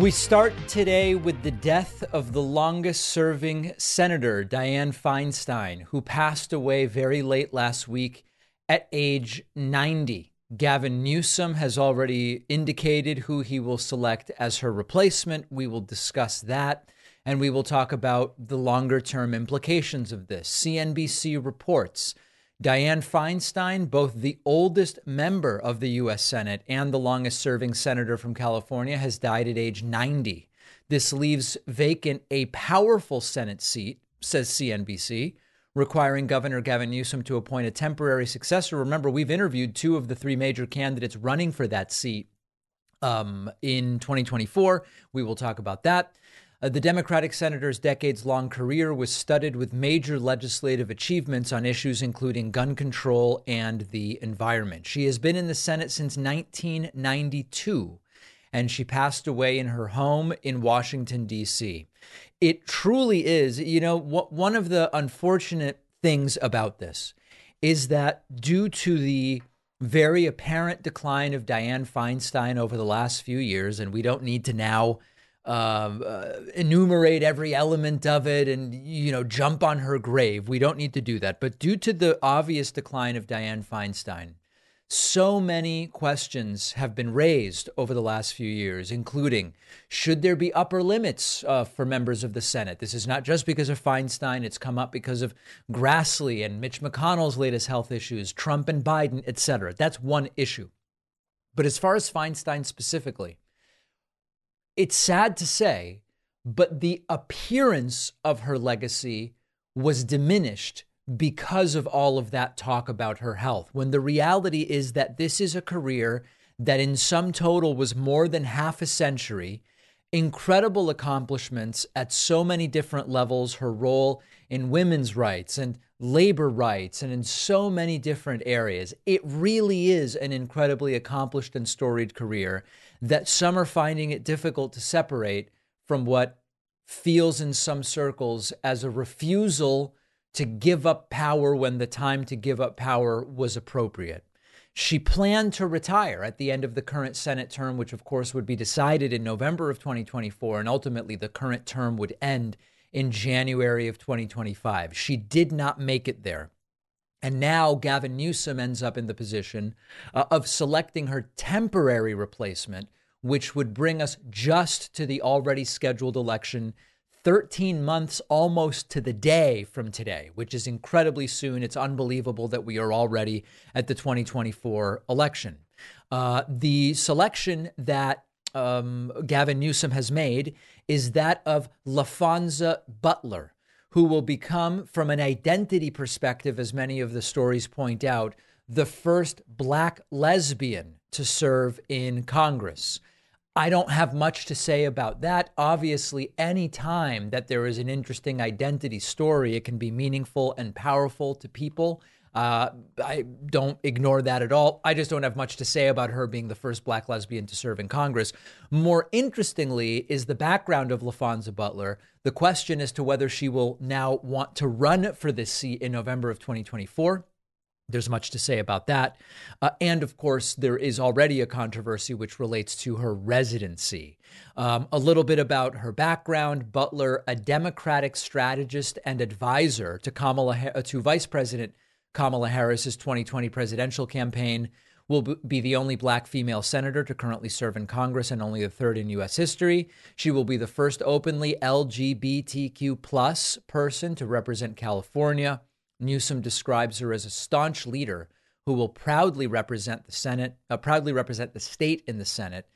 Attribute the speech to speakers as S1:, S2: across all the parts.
S1: We start today with the death of the longest serving senator, Dianne Feinstein, who passed away very late last week at age 90. Gavin Newsom has already indicated who he will select as her replacement. We will discuss that and we will talk about the longer term implications of this. CNBC reports Dianne Feinstein, both the oldest member of the U.S. Senate and the longest serving senator from California, has died at age 90. This leaves vacant a powerful Senate seat, says CNBC, requiring Governor Gavin Newsom to appoint a temporary successor. Remember, we've interviewed two of the three major candidates running for that seat um, in 2024. We will talk about that. Uh, the Democratic senator's decades long career was studded with major legislative achievements on issues including gun control and the environment. She has been in the Senate since 1992, and she passed away in her home in Washington, D.C. It truly is, you know, one of the unfortunate things about this is that due to the very apparent decline of Dianne Feinstein over the last few years, and we don't need to now um, uh, enumerate every element of it and you know jump on her grave. We don't need to do that. But due to the obvious decline of Dianne Feinstein, so many questions have been raised over the last few years, including should there be upper limits uh, for members of the Senate? This is not just because of Feinstein, it's come up because of Grassley and Mitch McConnell's latest health issues, Trump and Biden, etc. That's one issue. But as far as Feinstein specifically, it's sad to say, but the appearance of her legacy was diminished because of all of that talk about her health. When the reality is that this is a career that, in sum total, was more than half a century, incredible accomplishments at so many different levels, her role in women's rights and labor rights, and in so many different areas. It really is an incredibly accomplished and storied career that some are finding it difficult to separate from what feels in some circles as a refusal to give up power when the time to give up power was appropriate. She planned to retire at the end of the current Senate term, which of course would be decided in November of 2024, and ultimately the current term would end in January of 2025. She did not make it there. And now Gavin Newsom ends up in the position uh, of selecting her temporary replacement, which would bring us just to the already scheduled election 13 months almost to the day from today, which is incredibly soon. It's unbelievable that we are already at the 2024 election. Uh, the selection that um, Gavin Newsom has made is that of Laphonza Butler who will become, from an identity perspective, as many of the stories point out, the first black lesbian to serve in Congress. I don't have much to say about that. Obviously, any time that there is an interesting identity story, it can be meaningful and powerful to people. Uh, I don't ignore that at all. I just don't have much to say about her being the first black lesbian to serve in Congress. More interestingly, is the background of Laphonza Butler. The question as to whether she will now want to run for this seat in November of 2024. There's much to say about that. Uh, and of course, there is already a controversy which relates to her residency. Um, a little bit about her background Butler, a Democratic strategist and advisor to Kamala, to Vice President Kamala Harris's 2020 presidential campaign will be the only black female senator to currently serve in Congress and only the third in U.S. history. She will be the first openly LGBTQ plus person to represent California. Newsom describes her as a staunch leader who will proudly represent the Senate, uh, proudly represent the state in the Senate,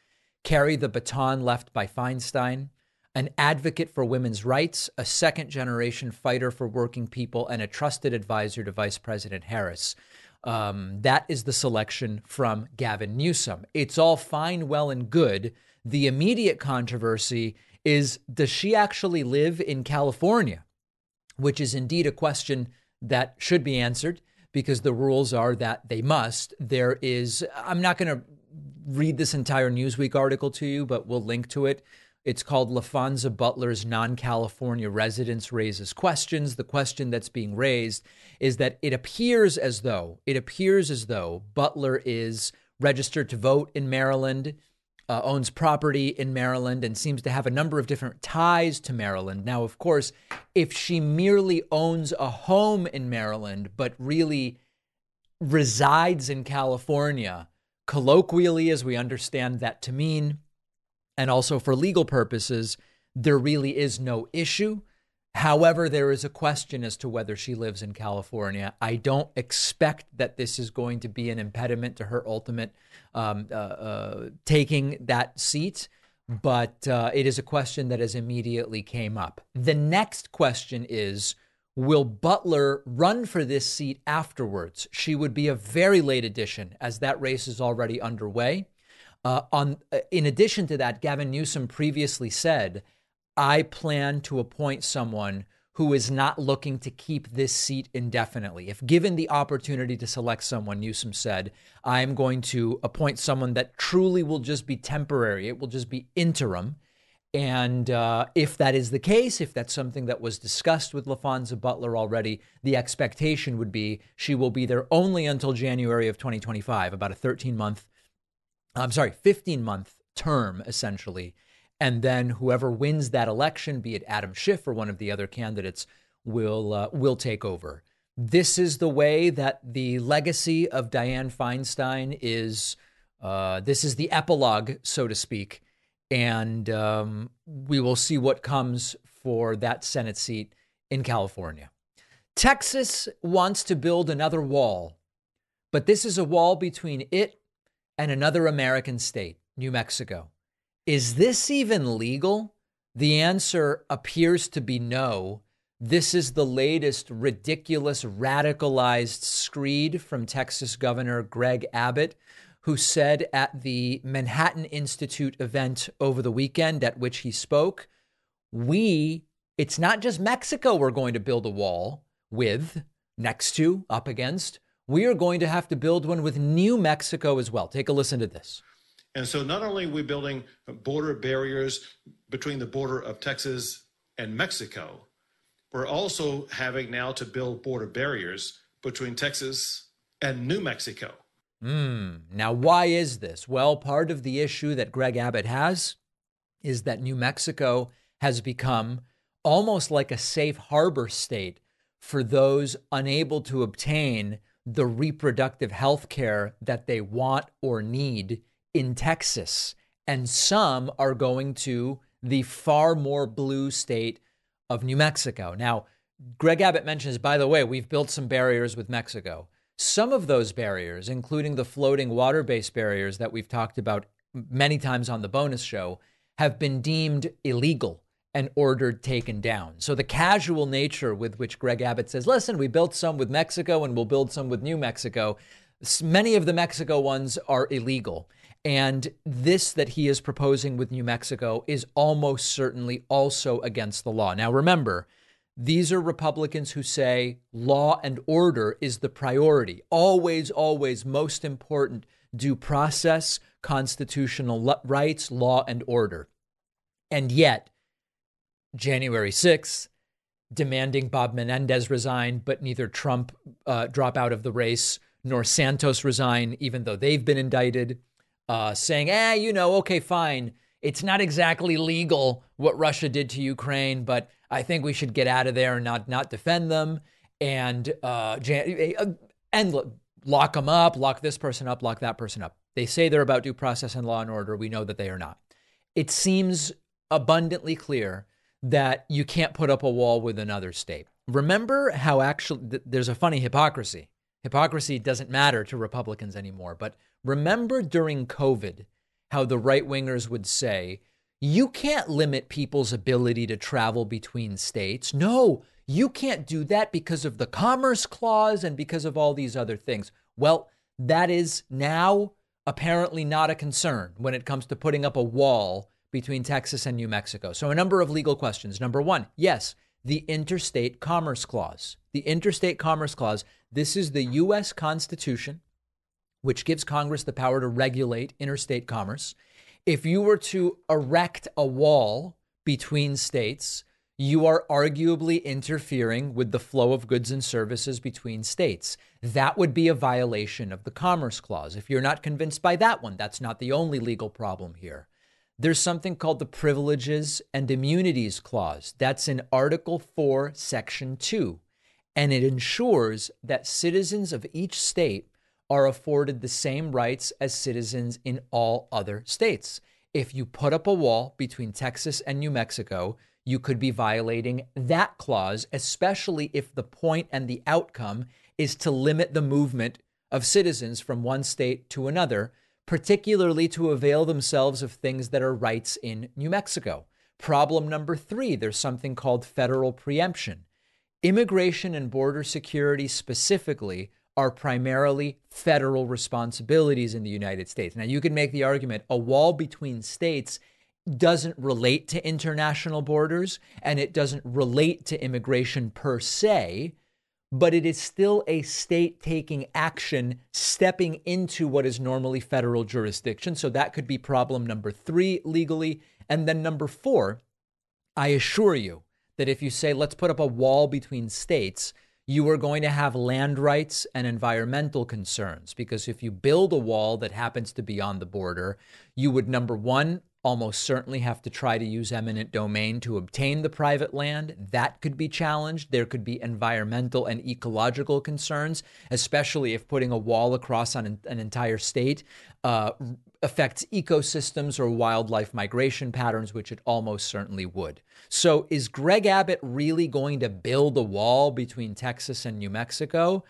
S1: carry the baton left by Feinstein, an advocate for women's rights, a second generation fighter for working people, and a trusted advisor to Vice President Harris. Um, that is the selection from Gavin Newsom. It's all fine, well, and good. The immediate controversy is does she actually live in California? Which is indeed a question that should be answered because the rules are that they must. There is, I'm not going to read this entire Newsweek article to you, but we'll link to it. It's called Laphonza Butler's Non California Residence Raises Questions. The question that's being raised is that it appears as though, it appears as though Butler is registered to vote in Maryland. uh, owns property in Maryland and seems to have a number of different ties to Maryland. Now, of course, if she merely owns a home in Maryland, but really resides in California, colloquially, as we understand that to mean, and also for legal purposes, there really is no issue. However, there is a question as to whether she lives in California. I don't expect that this is going to be an impediment to her ultimate um, uh, uh, taking that seat, but uh, it is a question that has immediately came up. The next question is Will Butler run for this seat afterwards? She would be a very late addition, as that race is already underway. Uh, on, uh, in addition to that, Gavin Newsom previously said I plan to appoint someone who is not looking to keep this seat indefinitely. If given the opportunity to select someone, Newsom said, I'm going to appoint someone that truly will just be temporary, it will just be interim. And uh, if that is the case, if that's something that was discussed with Laphonza Butler already, the expectation would be she will be there only until January of 2025, about a 13 month, I'm sorry, 15 month term, essentially and then whoever wins that election, be it Adam Schiff or one of the other candidates, will uh, will take over. This is the way that the legacy of Dianne Feinstein is. Uh, this is the epilogue, so to speak, and um, we will see what comes for that Senate seat in California. Texas wants to build another wall, but this is a wall between it and another American state, New Mexico. Is this even legal? The answer appears to be no. This is the latest ridiculous, radicalized screed from Texas Governor Greg Abbott, who said at the Manhattan Institute event over the weekend at which he spoke, We, it's not just Mexico we're going to build a wall with, next to, up against. We are going to have to build one with New Mexico as well. Take a listen to this.
S2: And so not only are we building border barriers between the border of Texas and Mexico, we're also having now to build border barriers between Texas and New Mexico.
S1: Mm. Now, why is this? Well, part of the issue that Greg Abbott has is that New Mexico has become almost like a safe harbor state for those unable to obtain the reproductive health care that they want or need in Texas, and some are going to the far more blue state of New Mexico. Now, Greg Abbott mentions, by the way, we've built some barriers with Mexico. Some of those barriers, including the floating water based barriers that we've talked about many times on the bonus show, have been deemed illegal and ordered taken down. So the casual nature with which Greg Abbott says, listen, we built some with Mexico and we'll build some with New Mexico, many of the Mexico ones are illegal. And this that he is proposing with New Mexico is almost certainly also against the law. Now, remember, these are Republicans who say law and order is the priority. Always, always most important due process, constitutional rights, law and order. And yet, January 6th, demanding Bob Menendez resign, but neither Trump uh, drop out of the race nor Santos resign, even though they've been indicted uh, saying, eh, you know, okay, fine. It's not exactly legal what Russia did to Ukraine, but I think we should get out of there and not not defend them and uh, eh, uh, and lock them up, lock this person up, lock that person up. They say they're about due process and law and order. We know that they are not. It seems abundantly clear that you can't put up a wall with another state. Remember how actually th- there's a funny hypocrisy. Hypocrisy doesn't matter to Republicans anymore, but Remember during COVID how the right wingers would say, you can't limit people's ability to travel between states. No, you can't do that because of the Commerce Clause and because of all these other things. Well, that is now apparently not a concern when it comes to putting up a wall between Texas and New Mexico. So, a number of legal questions. Number one, yes, the Interstate Commerce Clause. The Interstate Commerce Clause, this is the U.S. Constitution which gives Congress the power to regulate interstate commerce. If you were to erect a wall between states, you are arguably interfering with the flow of goods and services between states. That would be a violation of the Commerce Clause. If you're not convinced by that one, that's not the only legal problem here. There's something called the Privileges and Immunities Clause. That's in Article 4, Section 2. And it ensures that citizens of each state are afforded the same rights as citizens in all other states. If you put up a wall between Texas and New Mexico, you could be violating that clause, especially if the point and the outcome is to limit the movement of citizens from one state to another, particularly to avail themselves of things that are rights in New Mexico. Problem number three there's something called federal preemption. Immigration and border security specifically are primarily federal responsibilities in the United States. Now, you can make the argument a wall between states doesn't relate to international borders and it doesn't relate to immigration per se, but it is still a state taking action, stepping into what is normally federal jurisdiction. So that could be problem number three legally. And then number four, I assure you that if you say, let's put up a wall between states, you are going to have land rights and environmental concerns. Because if you build a wall that happens to be on the border, you would, number one, almost certainly have to try to use eminent domain to obtain the private land. That could be challenged. There could be environmental and ecological concerns, especially if putting a wall across an, an entire state uh, affects ecosystems or wildlife migration patterns, which it almost certainly would. So, is Greg Abbott really going to build a wall between Texas and New Mexico?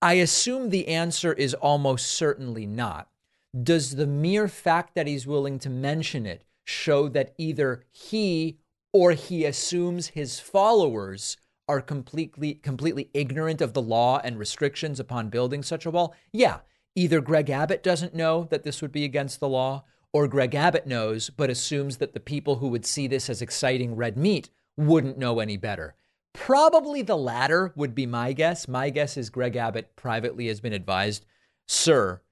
S1: I assume the answer is almost certainly not does the mere fact that he's willing to mention it show that either he or he assumes his followers are completely completely ignorant of the law and restrictions upon building such a wall? Yeah, either Greg Abbott doesn't know that this would be against the law or Greg Abbott knows but assumes that the people who would see this as exciting red meat wouldn't know any better. Probably the latter would be my guess. My guess is Greg Abbott privately has been advised, "Sir,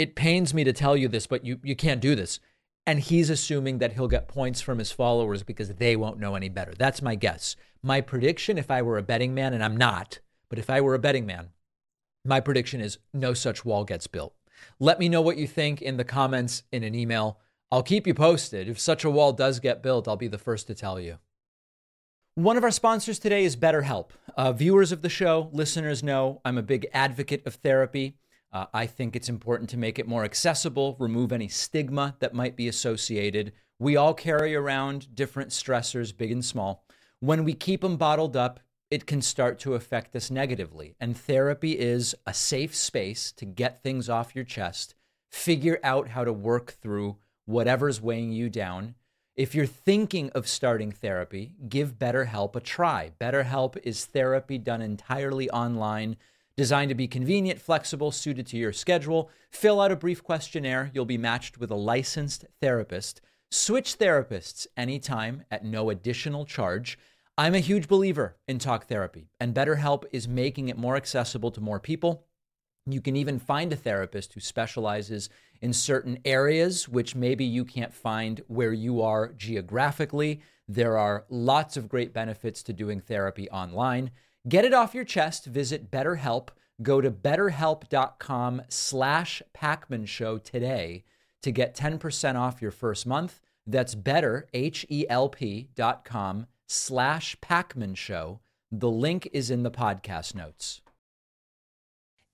S1: it pains me to tell you this, but you, you can't do this. And he's assuming that he'll get points from his followers because they won't know any better. That's my guess. My prediction, if I were a betting man, and I'm not, but if I were a betting man, my prediction is no such wall gets built. Let me know what you think in the comments in an email. I'll keep you posted. If such a wall does get built, I'll be the first to tell you. One of our sponsors today is BetterHelp. Uh, viewers of the show, listeners know I'm a big advocate of therapy. Uh, I think it's important to make it more accessible, remove any stigma that might be associated. We all carry around different stressors, big and small. When we keep them bottled up, it can start to affect us negatively. And therapy is a safe space to get things off your chest, figure out how to work through whatever's weighing you down. If you're thinking of starting therapy, give BetterHelp a try. BetterHelp is therapy done entirely online Designed to be convenient, flexible, suited to your schedule. Fill out a brief questionnaire. You'll be matched with a licensed therapist. Switch therapists anytime at no additional charge. I'm a huge believer in talk therapy, and BetterHelp is making it more accessible to more people. You can even find a therapist who specializes in certain areas, which maybe you can't find where you are geographically. There are lots of great benefits to doing therapy online. Get it off your chest. Visit BetterHelp. Go to betterhelp.com slash Show today to get 10% off your first month. That's better, H-E-L-P dot com slash Pakman Show. The link is in the podcast notes.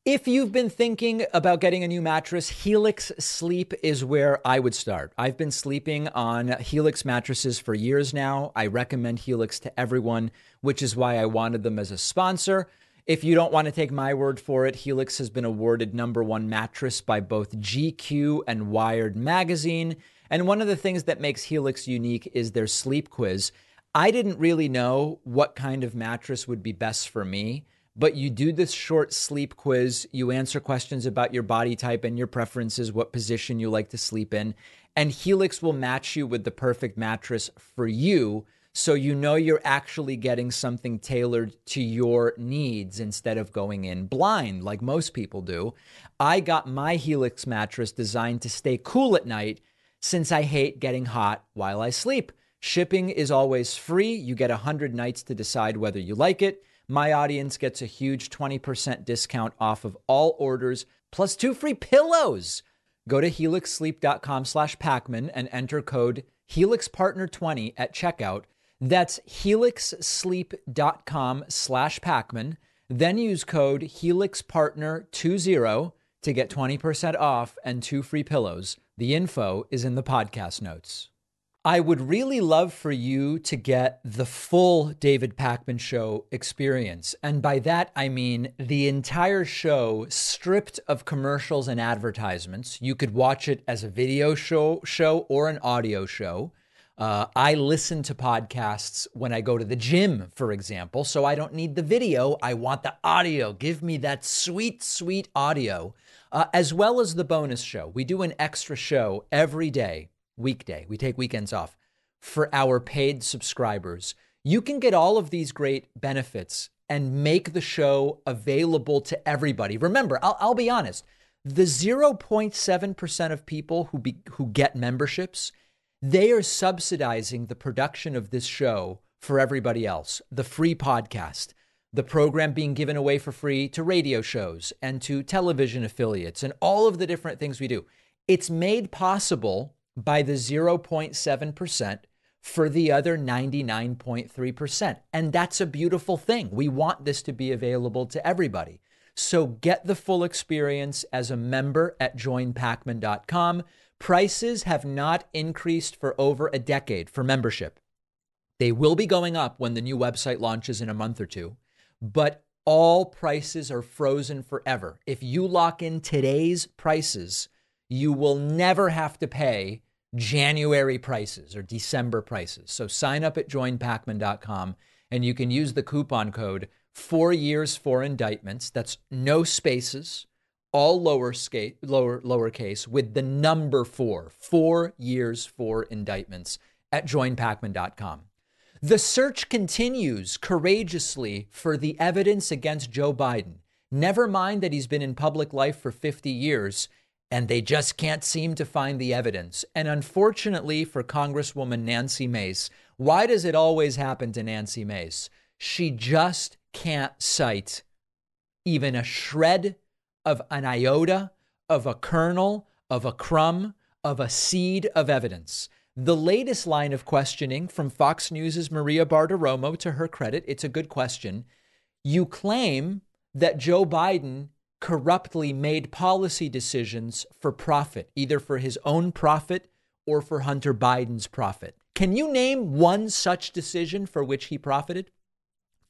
S1: If you've been thinking about getting a new mattress, Helix Sleep is where I would start. I've been sleeping on Helix mattresses for years now. I recommend Helix to everyone, which is why I wanted them as a sponsor. If you don't want to take my word for it, Helix has been awarded number one mattress by both GQ and Wired magazine. And one of the things that makes Helix unique is their sleep quiz. I didn't really know what kind of mattress would be best for me but you do this short sleep quiz. You answer questions about your body type and your preferences, what position you like to sleep in. And Helix will match you with the perfect mattress for you. So you know you're actually getting something tailored to your needs instead of going in blind like most people do. I got my Helix mattress designed to stay cool at night since I hate getting hot while I sleep. Shipping is always free. You get 100 nights to decide whether you like it. My audience gets a huge 20% discount off of all orders, plus two free pillows. Go to helixsleep.com slash Pakman and enter code HelixPartner20 at checkout. That's helixsleep.com slash Pakman. Then use code HelixPartner20 to get 20% off and two free pillows. The info is in the podcast notes. I would really love for you to get the full David Pakman show experience. And by that, I mean the entire show stripped of commercials and advertisements. You could watch it as a video show, show or an audio show. Uh, I listen to podcasts when I go to the gym, for example, so I don't need the video. I want the audio. Give me that sweet, sweet audio, uh, as well as the bonus show. We do an extra show every day weekday. We take weekends off for our paid subscribers. You can get all of these great benefits and make the show available to everybody. Remember, I'll, I'll be honest, the 0.7% of people who be, who get memberships, they are subsidizing the production of this show for everybody else. The free podcast, the program being given away for free to radio shows and to television affiliates and all of the different things we do. It's made possible by the 0.7% for the other 99.3%. And that's a beautiful thing. We want this to be available to everybody. So get the full experience as a member at joinpakman.com. Prices have not increased for over a decade for membership. They will be going up when the new website launches in a month or two, but all prices are frozen forever. If you lock in today's prices, you will never have to pay January prices or December prices. So sign up at joinpakman.com and you can use the coupon code four years for indictments. That's no spaces, all lower scale, lower lowercase with the number four, four years for indictments at joinpakman.com. The search continues courageously for the evidence against Joe Biden. Never mind that he's been in public life for 50 years and they just can't seem to find the evidence. And unfortunately for Congresswoman Nancy Mace, why does it always happen to Nancy Mace? She just can't cite even a shred of an iota, of a kernel, of a crumb, of a seed of evidence. The latest line of questioning from Fox News' Maria Bartiromo, to her credit, it's a good question. You claim that Joe Biden corruptly made policy decisions for profit, either for his own profit or for Hunter Biden's profit. Can you name one such decision for which he profited?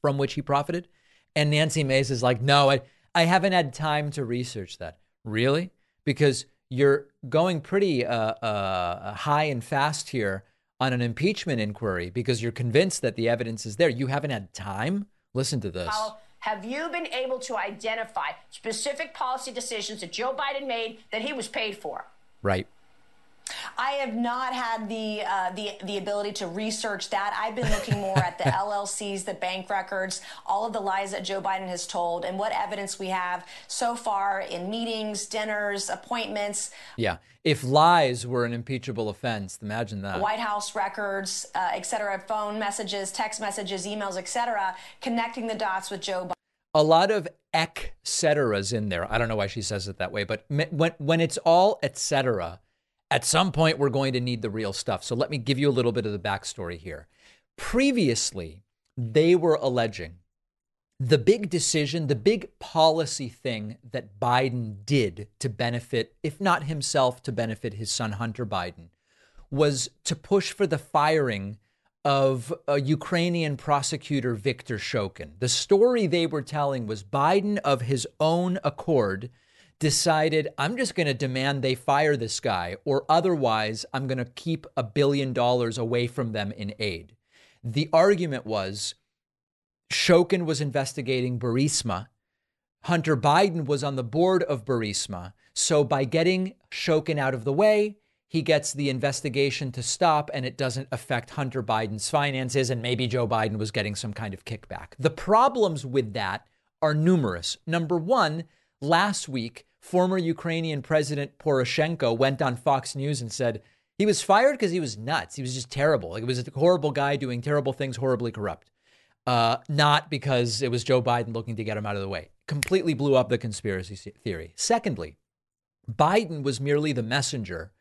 S1: From which he profited? And Nancy Mace is like, no, I, I haven't had time to research that. Really? Because you're going pretty uh, uh, high and fast here on an impeachment inquiry because you're convinced that the evidence is there. You haven't had time? Listen to this.
S3: Have you been able to identify specific policy decisions that Joe Biden made that he was paid for?
S1: Right.
S3: I have not had the uh, the the ability to research that. I've been looking more at the LLCs, the bank records, all of the lies that Joe Biden has told, and what evidence we have so far in meetings, dinners, appointments.
S1: Yeah, if lies were an impeachable offense, imagine that.
S3: White House records, uh, et cetera, phone messages, text messages, emails, et cetera, connecting the dots with Joe Biden.
S1: A lot of et ceteras in there. I don't know why she says it that way, but when when it's all et cetera at some point, we're going to need the real stuff. So let me give you a little bit of the backstory here. Previously, they were alleging the big decision, the big policy thing that Biden did to benefit, if not himself, to benefit his son Hunter Biden, was to push for the firing of a Ukrainian prosecutor Viktor Shokin. The story they were telling was Biden, of his own accord, decided I'm just going to demand they fire this guy, or otherwise I'm going to keep a billion dollars away from them in aid. The argument was Shokin was investigating Burisma. Hunter Biden was on the board of Burisma. So by getting Shokin out of the way, he gets the investigation to stop and it doesn't affect Hunter Biden's finances. And maybe Joe Biden was getting some kind of kickback. The problems with that are numerous. Number one, last week, former Ukrainian President Poroshenko went on Fox News and said He was fired because he was nuts. He was just terrible. Like, it was a horrible guy doing terrible things, horribly corrupt. Uh, not because it was Joe Biden looking to get him out of the way. Completely blew up the conspiracy theory. Secondly, Biden was merely the messenger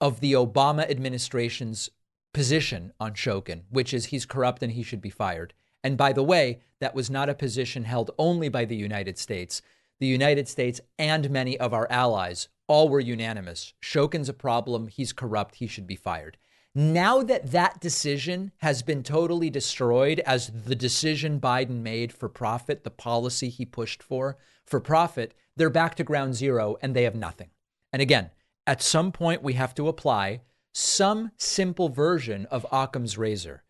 S1: of the Obama administration's position on Shokin, which is he's corrupt and he should be fired. And by the way, that was not a position held only by the United States. The United States and many of our allies all were unanimous. Shokin's a problem. He's corrupt. He should be fired. Now that that decision has been totally destroyed as the decision Biden made for profit, the policy he pushed for for profit, they're back to ground zero and they have nothing. And again, at some point, we have to apply some simple version of Occam's razor.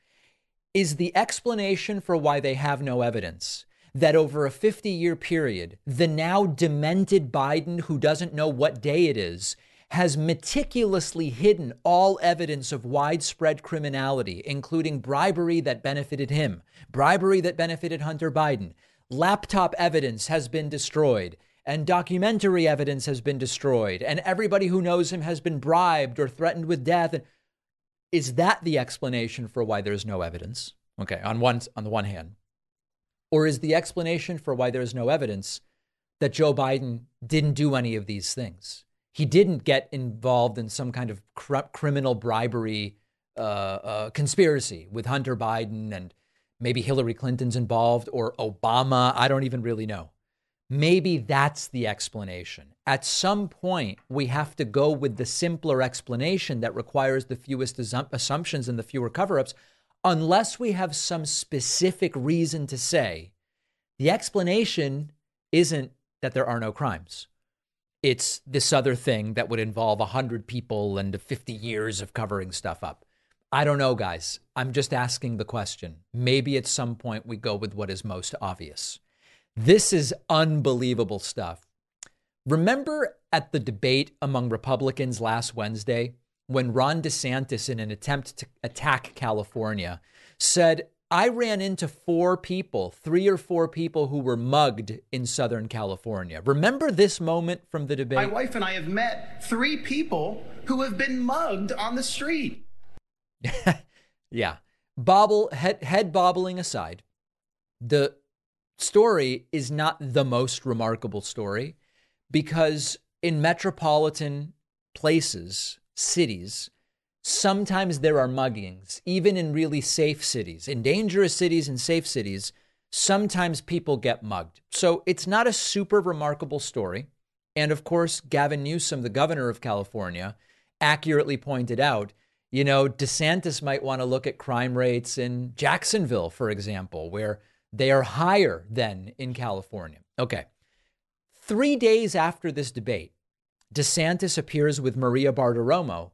S1: Is the explanation for why they have no evidence that over a 50 year period, the now demented Biden, who doesn't know what day it is, has meticulously hidden all evidence of widespread criminality, including bribery that benefited him, bribery that benefited Hunter Biden. Laptop evidence has been destroyed, and documentary evidence has been destroyed, and everybody who knows him has been bribed or threatened with death. Is that the explanation for why there's no evidence? Okay, on one on the one hand. Or is the explanation for why there's no evidence that Joe Biden didn't do any of these things? He didn't get involved in some kind of cr- criminal bribery uh, uh, conspiracy with Hunter Biden and maybe Hillary Clinton's involved or Obama. I don't even really know. Maybe that's the explanation. At some point, we have to go with the simpler explanation that requires the fewest assumptions and the fewer cover ups, unless we have some specific reason to say the explanation isn't that there are no crimes. It's this other thing that would involve 100 people and 50 years of covering stuff up. I don't know, guys. I'm just asking the question. Maybe at some point we go with what is most obvious. This is unbelievable stuff. Remember at the debate among Republicans last Wednesday when Ron DeSantis, in an attempt to attack California, said, I ran into four people, three or four people who were mugged in Southern California. Remember this moment from the debate?
S4: My wife and I have met three people who have been mugged on the street.
S1: yeah. Bobble, head, head bobbling aside, the story is not the most remarkable story because in metropolitan places, cities, sometimes there are muggings, even in really safe cities, in dangerous cities and safe cities. Sometimes people get mugged. So it's not a super remarkable story. And of course, Gavin Newsom, the governor of California, accurately pointed out you know, DeSantis might want to look at crime rates in Jacksonville, for example, where they are higher than in California. Okay. Three days after this debate, DeSantis appears with Maria Bartiromo,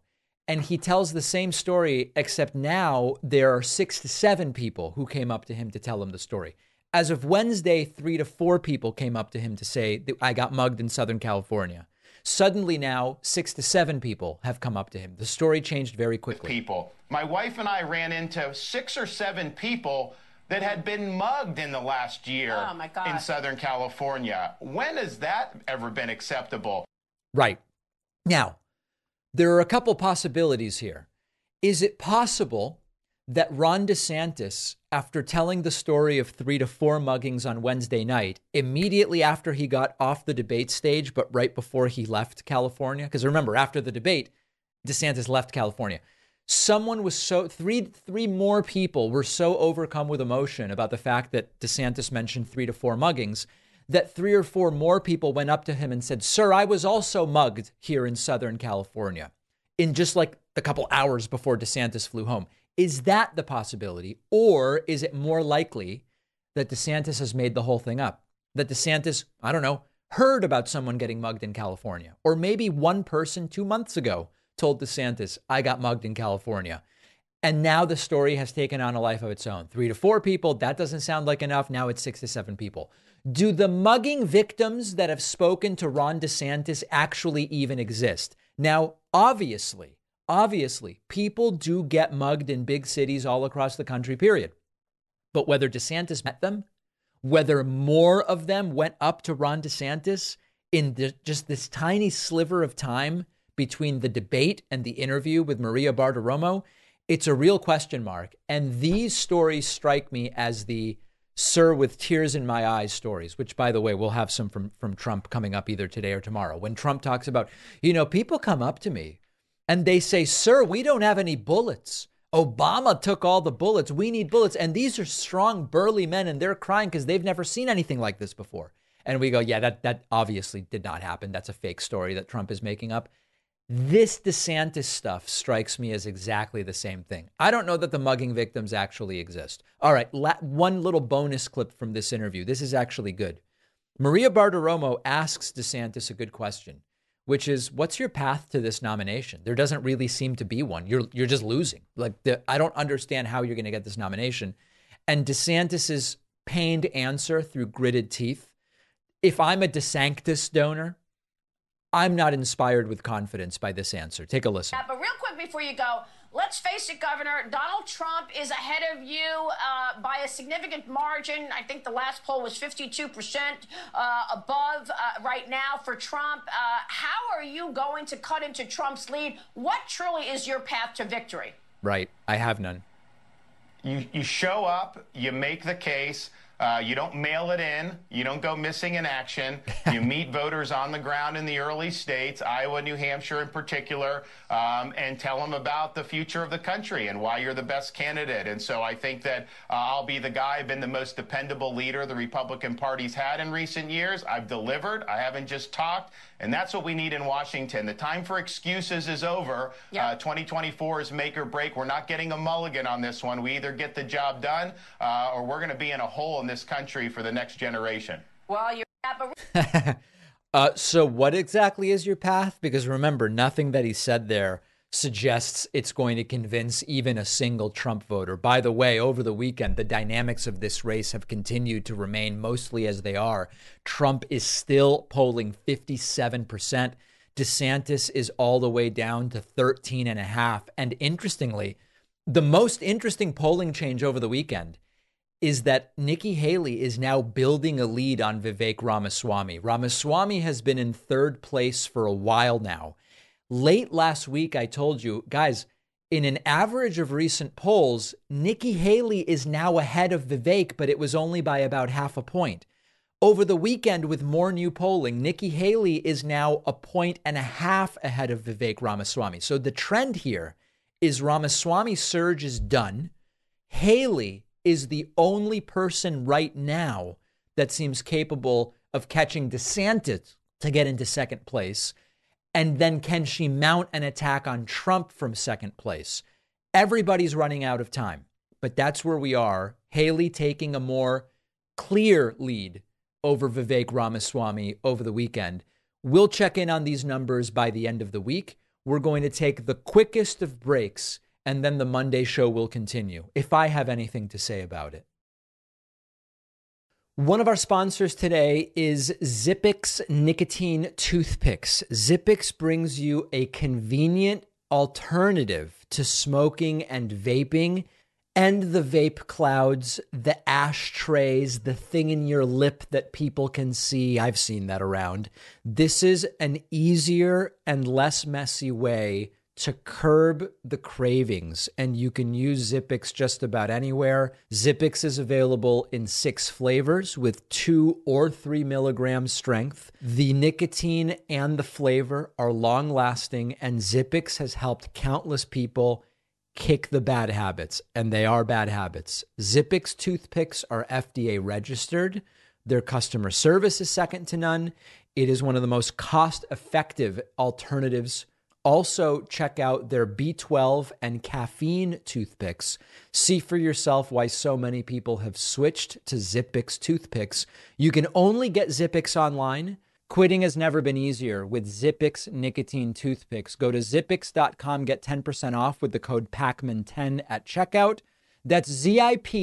S1: and he tells the same story, except now there are six to seven people who came up to him to tell him the story. As of Wednesday, three to four people came up to him to say that I got mugged in Southern California. Suddenly now, six to seven people have come up to him. The story changed very quickly.
S4: People. My wife and I ran into six or seven people that had been mugged in the last year
S3: oh
S4: in Southern California. When has that ever been acceptable?
S1: Right. Now, there are a couple possibilities here. Is it possible that Ron DeSantis, after telling the story of three to four muggings on Wednesday night, immediately after he got off the debate stage, but right before he left California, because remember, after the debate, DeSantis left California. Someone was so three three more people were so overcome with emotion about the fact that DeSantis mentioned three to four muggings that three or four more people went up to him and said, "Sir, I was also mugged here in Southern California." In just like a couple hours before DeSantis flew home. Is that the possibility? Or is it more likely that DeSantis has made the whole thing up? That DeSantis, I don't know, heard about someone getting mugged in California. Or maybe one person two months ago told DeSantis, I got mugged in California. And now the story has taken on a life of its own. Three to four people, that doesn't sound like enough. Now it's six to seven people. Do the mugging victims that have spoken to Ron DeSantis actually even exist? Now, obviously, Obviously, people do get mugged in big cities all across the country, period. But whether DeSantis met them, whether more of them went up to Ron DeSantis in the, just this tiny sliver of time between the debate and the interview with Maria Bartiromo, it's a real question mark. And these stories strike me as the sir with tears in my eyes stories, which by the way, we'll have some from, from Trump coming up either today or tomorrow. When Trump talks about, you know, people come up to me and they say, Sir, we don't have any bullets. Obama took all the bullets. We need bullets. And these are strong, burly men, and they're crying because they've never seen anything like this before. And we go, yeah, that that obviously did not happen. That's a fake story that Trump is making up. This DeSantis stuff strikes me as exactly the same thing. I don't know that the mugging victims actually exist. All right, la- one little bonus clip from this interview. This is actually good. Maria Bartiromo asks DeSantis a good question, which is, "What's your path to this nomination?" There doesn't really seem to be one. You're you're just losing. Like the, I don't understand how you're going to get this nomination. And DeSantis's pained answer through gritted teeth. If I'm a DeSantis donor, I'm not inspired with confidence by this answer. Take a listen.
S5: Yeah, but real quick before you go, let's face it, Governor, Donald Trump is ahead of you uh, by a significant margin. I think the last poll was 52% uh, above uh, right now for Trump. Uh, how are you going to cut into Trump's lead? What truly is your path to victory?
S1: Right. I have none.
S4: You, you show up, you make the case. Uh, you don't mail it in. You don't go missing in action. You meet voters on the ground in the early states, Iowa, New Hampshire in particular, um, and tell them about the future of the country and why you're the best candidate. And so I think that uh, I'll be the guy, I've been the most dependable leader the Republican Party's had in recent years. I've delivered. I haven't just talked. And that's what we need in Washington. The time for excuses is over.
S5: Yep.
S4: Uh, 2024 is make or break. We're not getting a mulligan on this one. We either get the job done uh, or we're going to be in a hole in this country for the next generation.
S5: Well, you're. Yeah, but
S1: Uh, so, what exactly is your path? Because remember, nothing that he said there suggests it's going to convince even a single Trump voter. By the way, over the weekend, the dynamics of this race have continued to remain mostly as they are. Trump is still polling 57%. DeSantis is all the way down to 13 and a half. And interestingly, the most interesting polling change over the weekend is that Nikki Haley is now building a lead on Vivek Ramaswamy. Ramaswamy has been in third place for a while now. Late last week, I told you, guys, in an average of recent polls, Nikki Haley is now ahead of Vivek, but it was only by about half a point. Over the weekend, with more new polling, Nikki Haley is now a point and a half ahead of Vivek Ramaswamy. So the trend here is Ramaswamy's surge is done. Haley is the only person right now that seems capable of catching DeSantis to get into second place. And then can she mount an attack on Trump from second place? Everybody's running out of time, but that's where we are. Haley taking a more clear lead over Vivek Ramaswamy over the weekend. We'll check in on these numbers by the end of the week. We're going to take the quickest of breaks and then the Monday show will continue if I have anything to say about it. One of our sponsors today is Zippix Nicotine Toothpicks. Zippix brings you a convenient alternative to smoking and vaping and the vape clouds, the ashtrays, the thing in your lip that people can see. I've seen that around. This is an easier and less messy way to curb the cravings, and you can use Zippix just about anywhere. Zippix is available in six flavors with two or three milligram strength. The nicotine and the flavor are long lasting, and Zippix has helped countless people kick the bad habits, and they are bad habits. Zippix toothpicks are FDA registered. Their customer service is second to none. It is one of the most cost effective alternatives also, check out their B12 and caffeine toothpicks. See for yourself why so many people have switched to Zippix toothpicks. You can only get Zippix online. Quitting has never been easier with Zippix nicotine toothpicks. Go to zippix.com, get 10% off with the code PAKMAN10 at checkout. That's Z-I-P-P-I-X.com.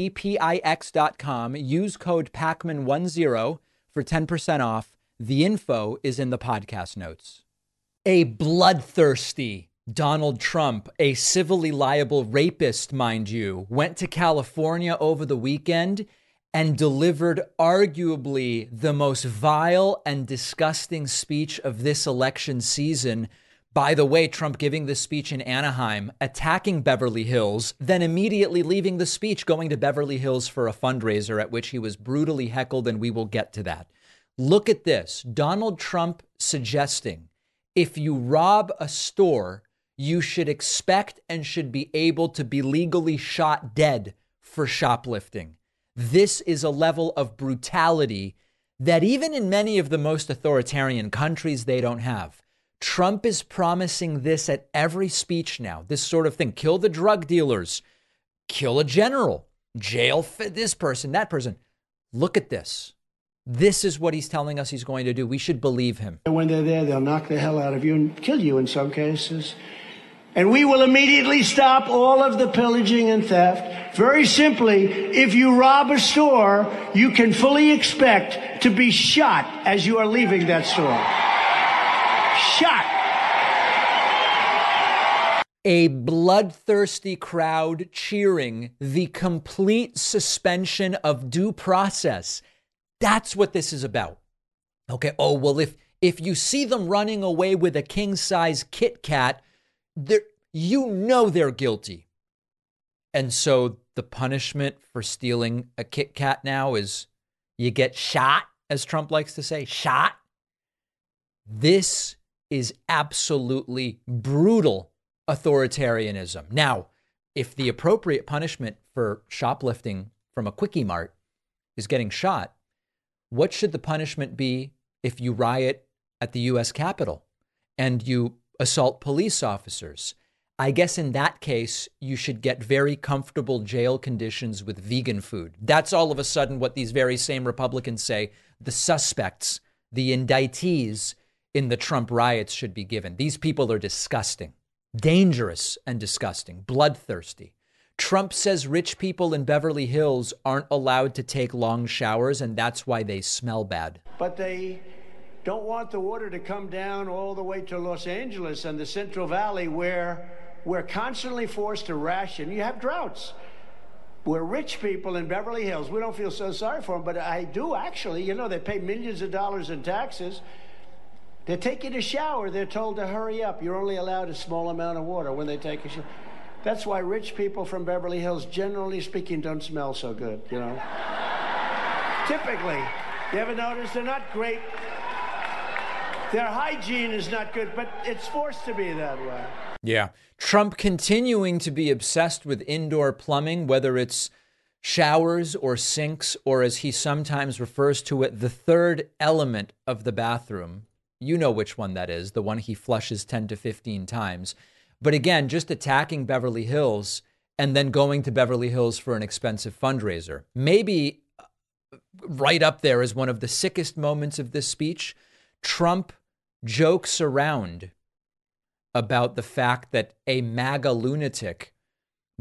S1: Use code PAKMAN10 for 10% off. The info is in the podcast notes a bloodthirsty Donald Trump, a civilly liable rapist, mind you, went to California over the weekend and delivered arguably the most vile and disgusting speech of this election season By the way, Trump giving this speech in Anaheim, attacking Beverly Hills, then immediately leaving the speech, going to Beverly Hills for a fundraiser at which he was brutally heckled, and we will get to that. Look at this Donald Trump suggesting if you rob a store, you should expect and should be able to be legally shot dead for shoplifting. This is a level of brutality that even in many of the most authoritarian countries, they don't have. Trump is promising this at every speech now this sort of thing kill the drug dealers, kill a general, jail this person, that person. Look at this. This is what he's telling us he's going to do. We should believe him.
S6: When they're there, they'll knock the hell out of you and kill you in some cases. And we will immediately stop all of the pillaging and theft. Very simply, if you rob a store, you can fully expect to be shot as you are leaving that store. Shot.
S1: A bloodthirsty crowd cheering the complete suspension of due process. That's what this is about. Okay. Oh, well, if if you see them running away with a king size Kit Kat, you know they're guilty. And so the punishment for stealing a Kit Kat now is you get shot, as Trump likes to say, shot. This is absolutely brutal authoritarianism. Now, if the appropriate punishment for shoplifting from a quickie mart is getting shot, what should the punishment be if you riot at the US Capitol and you assault police officers? I guess in that case, you should get very comfortable jail conditions with vegan food. That's all of a sudden what these very same Republicans say the suspects, the indictees in the Trump riots should be given. These people are disgusting, dangerous and disgusting, bloodthirsty. Trump says rich people in Beverly Hills aren't allowed to take long showers, and that's why they smell bad.
S6: But they don't want the water to come down all the way to Los Angeles and the Central Valley, where we're constantly forced to ration. You have droughts. We're rich people in Beverly Hills. We don't feel so sorry for them, but I do actually. You know, they pay millions of dollars in taxes. They take you to shower. They're told to hurry up. You're only allowed a small amount of water when they take a shower. That's why rich people from Beverly Hills, generally speaking, don't smell so good, you know. Typically. You ever notice they're not great? Their hygiene is not good, but it's forced to be that way.
S1: Yeah. Trump continuing to be obsessed with indoor plumbing, whether it's showers or sinks, or as he sometimes refers to it, the third element of the bathroom. You know which one that is, the one he flushes 10 to 15 times. But again, just attacking Beverly Hills and then going to Beverly Hills for an expensive fundraiser. Maybe uh, right up there is one of the sickest moments of this speech. Trump jokes around about the fact that a MAGA lunatic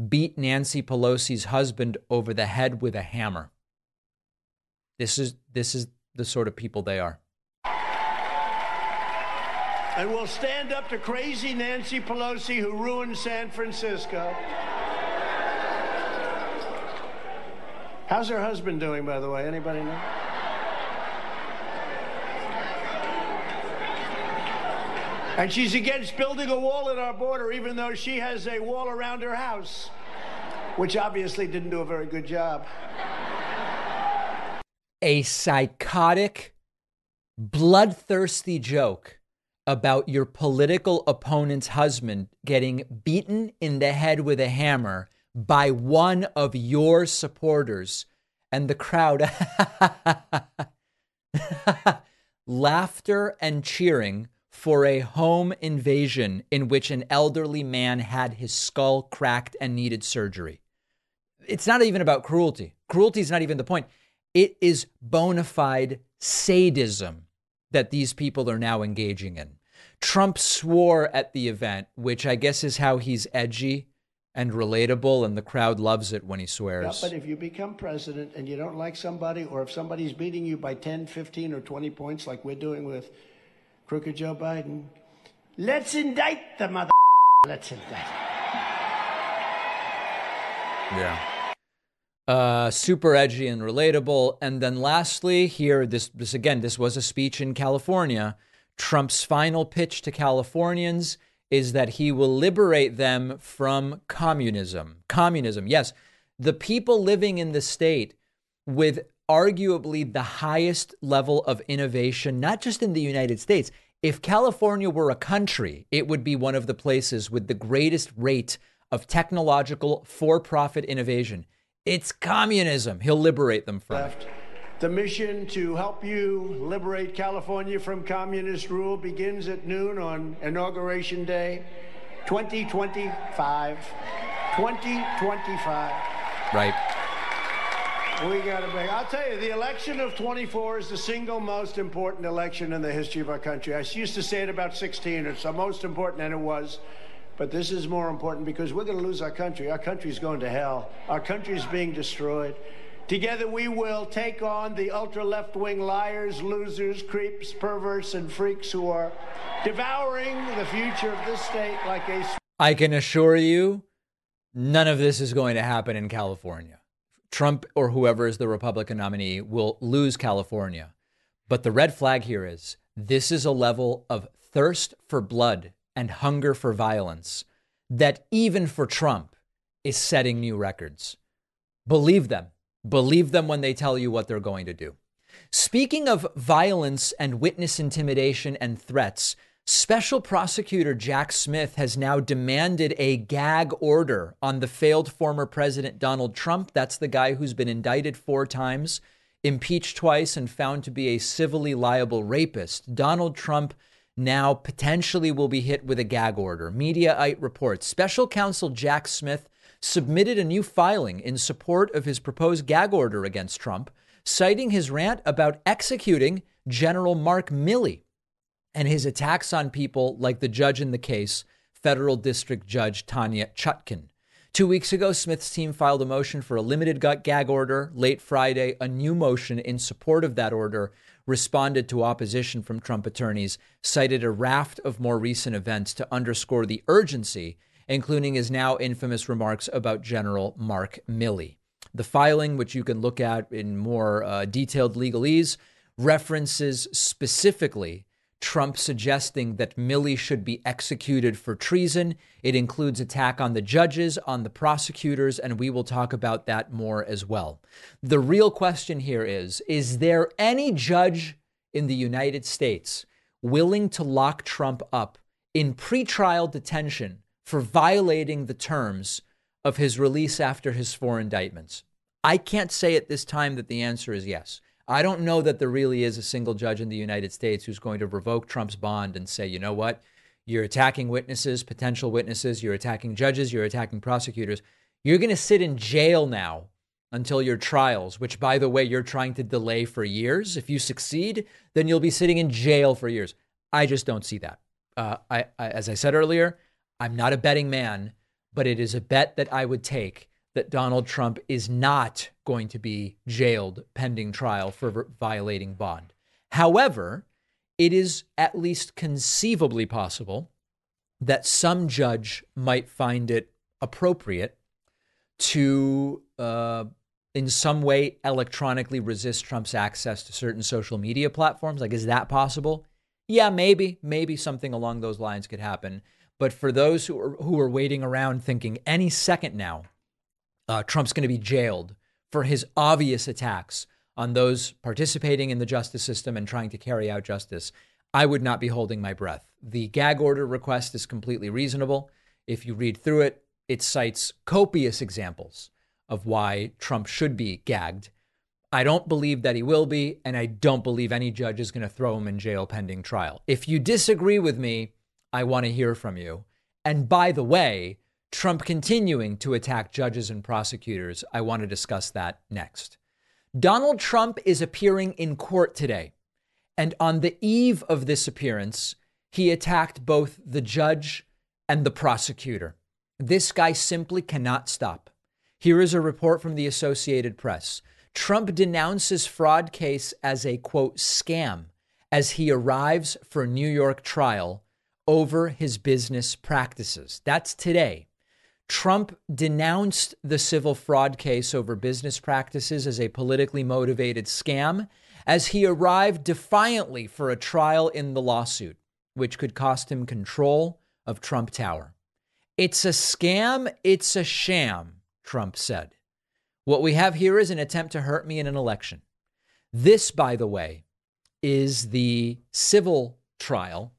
S1: beat Nancy Pelosi's husband over the head with a hammer. This is this is the sort of people they are
S6: and we'll stand up to crazy Nancy Pelosi who ruined San Francisco. How's her husband doing, by the way? Anybody know? And she's against building a wall at our border, even though she has a wall around her house, which obviously didn't do a very good job.
S1: A psychotic, bloodthirsty joke about your political opponent's husband getting beaten in the head with a hammer by one of your supporters and the crowd laughter and cheering for a home invasion in which an elderly man had his skull cracked and needed surgery. It's not even about cruelty. Cruelty is not even the point. It is bona fide sadism that these people are now engaging in. Trump swore at the event, which I guess is how he's edgy and relatable, and the crowd loves it when he swears.
S6: Yeah, but if you become president and you don't like somebody, or if somebody's beating you by 10, 15, or 20 points, like we're doing with crooked Joe Biden, let's indict the mother. Let's indict.
S1: Yeah. Uh, super edgy and relatable. And then lastly, here, this, this again, this was a speech in California. Trump's final pitch to Californians is that he will liberate them from communism. Communism, yes. The people living in the state with arguably the highest level of innovation, not just in the United States. If California were a country, it would be one of the places with the greatest rate of technological for profit innovation. It's communism. He'll liberate them from
S6: left. it. The mission to help you liberate California from communist rule begins at noon on Inauguration Day 2025. 2025.
S1: Right.
S6: We got to make. I'll tell you, the election of 24 is the single most important election in the history of our country. I used to say it about 16. It's the most important, and it was. But this is more important because we're going to lose our country. Our country's going to hell. Our country's being destroyed. Together we will take on the ultra left wing liars, losers, creeps, perverts, and freaks who are devouring the future of this state like a.
S1: I can assure you, none of this is going to happen in California. Trump or whoever is the Republican nominee will lose California. But the red flag here is this is a level of thirst for blood and hunger for violence that even for Trump is setting new records. Believe them. Believe them when they tell you what they're going to do. Speaking of violence and witness intimidation and threats, Special Prosecutor Jack Smith has now demanded a gag order on the failed former President Donald Trump. That's the guy who's been indicted four times, impeached twice, and found to be a civilly liable rapist. Donald Trump now potentially will be hit with a gag order. Mediaite reports Special Counsel Jack Smith submitted a new filing in support of his proposed gag order against Trump, citing his rant about executing General Mark Milley and his attacks on people like the judge in the case, federal district judge Tanya Chutkan. Two weeks ago, Smith's team filed a motion for a limited gag order. Late Friday, a new motion in support of that order responded to opposition from Trump attorneys, cited a raft of more recent events to underscore the urgency, including his now infamous remarks about General Mark Milley. The filing, which you can look at in more uh, detailed legalese, references specifically Trump suggesting that Milley should be executed for treason. It includes attack on the judges, on the prosecutors, and we will talk about that more as well. The real question here is Is there any judge in the United States willing to lock Trump up in pretrial detention for violating the terms of his release after his four indictments? I can't say at this time that the answer is yes. I don't know that there really is a single judge in the United States who's going to revoke Trump's bond and say, you know what? You're attacking witnesses, potential witnesses, you're attacking judges, you're attacking prosecutors. You're going to sit in jail now until your trials, which, by the way, you're trying to delay for years. If you succeed, then you'll be sitting in jail for years. I just don't see that. Uh, I, I, as I said earlier, I'm not a betting man, but it is a bet that I would take that Donald Trump is not going to be jailed pending trial for violating bond. However, it is at least conceivably possible that some judge might find it appropriate to, uh, in some way, electronically resist Trump's access to certain social media platforms. Like, is that possible? Yeah, maybe, maybe something along those lines could happen. But for those who are who are waiting around thinking any second now uh, Trump's going to be jailed for his obvious attacks on those participating in the justice system and trying to carry out justice, I would not be holding my breath. The gag order request is completely reasonable. If you read through it, it cites copious examples of why Trump should be gagged. I don't believe that he will be, and I don't believe any judge is going to throw him in jail pending trial. If you disagree with me, I want to hear from you. And by the way, Trump continuing to attack judges and prosecutors. I want to discuss that next. Donald Trump is appearing in court today. And on the eve of this appearance, he attacked both the judge and the prosecutor. This guy simply cannot stop. Here is a report from the Associated Press. Trump denounces fraud case as a quote scam as he arrives for New York trial over his business practices. That's today. Trump denounced the civil fraud case over business practices as a politically motivated scam as he arrived defiantly for a trial in the lawsuit, which could cost him control of Trump Tower. It's a scam, it's a sham, Trump said. What we have here is an attempt to hurt me in an election. This, by the way, is the civil trial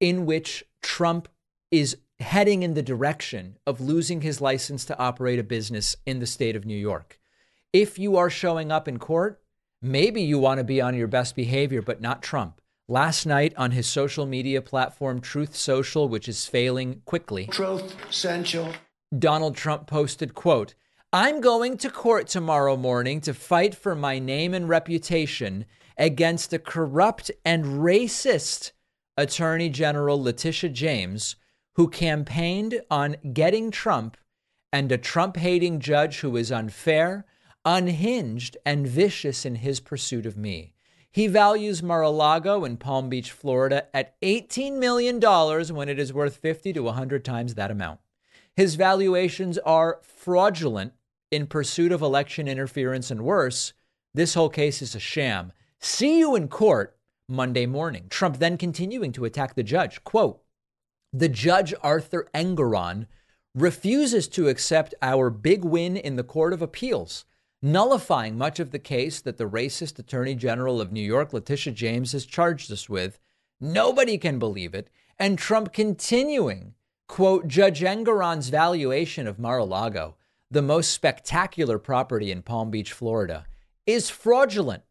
S1: in which Trump is heading in the direction of losing his license to operate a business in the state of New York. If you are showing up in court, maybe you want to be on your best behavior, but not Trump. Last night on his social media platform, Truth Social, which is failing quickly,
S6: Truth Central.
S1: Donald Trump posted, quote, I'm going to court tomorrow morning to fight for my name and reputation against a corrupt and racist Attorney General Letitia James, who campaigned on getting Trump and a Trump hating judge who is unfair, unhinged, and vicious in his pursuit of me. He values Mar a Lago in Palm Beach, Florida at $18 million when it is worth 50 to 100 times that amount. His valuations are fraudulent in pursuit of election interference and worse. This whole case is a sham. See you in court Monday morning. Trump then continuing to attack the judge. Quote, the judge, Arthur Engoron, refuses to accept our big win in the Court of Appeals, nullifying much of the case that the racist Attorney General of New York, Letitia James, has charged us with. Nobody can believe it. And Trump continuing, quote, Judge Engoron's valuation of Mar a Lago, the most spectacular property in Palm Beach, Florida, is fraudulent.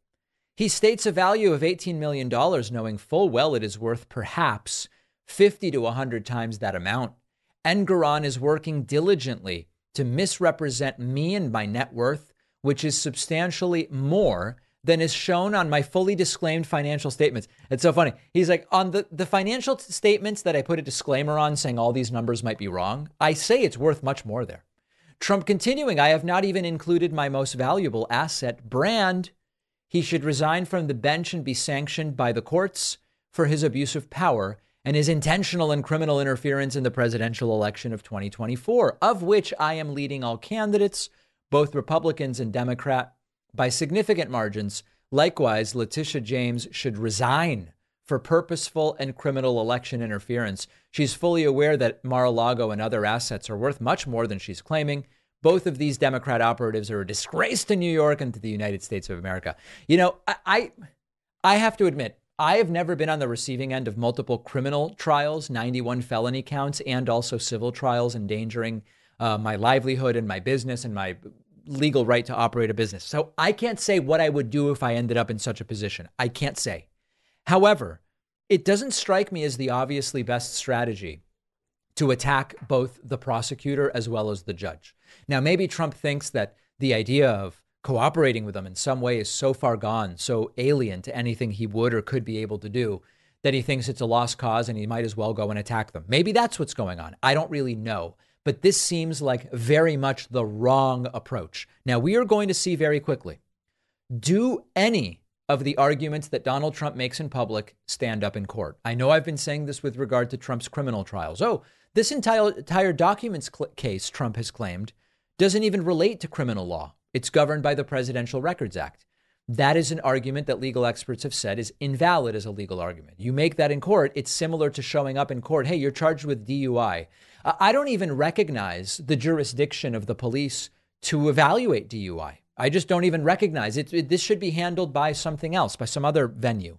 S1: He states a value of $18 million, knowing full well it is worth perhaps 50 to 100 times that amount. Engoron is working diligently to misrepresent me and my net worth, which is substantially more than is shown on my fully disclaimed financial statements. It's so funny. He's like, on the, the financial t- statements that I put a disclaimer on saying all these numbers might be wrong, I say it's worth much more there. Trump continuing, I have not even included my most valuable asset, brand. He should resign from the bench and be sanctioned by the courts for his abuse of power and his intentional and criminal interference in the presidential election of 2024, of which I am leading all candidates, both Republicans and Democrat, by significant margins. Likewise, Letitia James should resign for purposeful and criminal election interference. She's fully aware that Mar a Lago and other assets are worth much more than she's claiming. Both of these Democrat operatives are a disgrace to New York and to the United States of America. You know, I, I, I have to admit, I have never been on the receiving end of multiple criminal trials, 91 felony counts, and also civil trials endangering uh, my livelihood and my business and my legal right to operate a business. So I can't say what I would do if I ended up in such a position. I can't say. However, it doesn't strike me as the obviously best strategy to attack both the prosecutor as well as the judge. Now, maybe Trump thinks that the idea of cooperating with them in some way is so far gone, so alien to anything he would or could be able to do, that he thinks it's a lost cause and he might as well go and attack them. Maybe that's what's going on. I don't really know. But this seems like very much the wrong approach. Now, we are going to see very quickly do any of the arguments that Donald Trump makes in public stand up in court? I know I've been saying this with regard to Trump's criminal trials. Oh, this entire, entire documents cl- case, Trump has claimed, doesn't even relate to criminal law. It's governed by the Presidential Records Act. That is an argument that legal experts have said is invalid as a legal argument. You make that in court, it's similar to showing up in court, hey, you're charged with DUI. I don't even recognize the jurisdiction of the police to evaluate DUI. I just don't even recognize it. it. This should be handled by something else, by some other venue.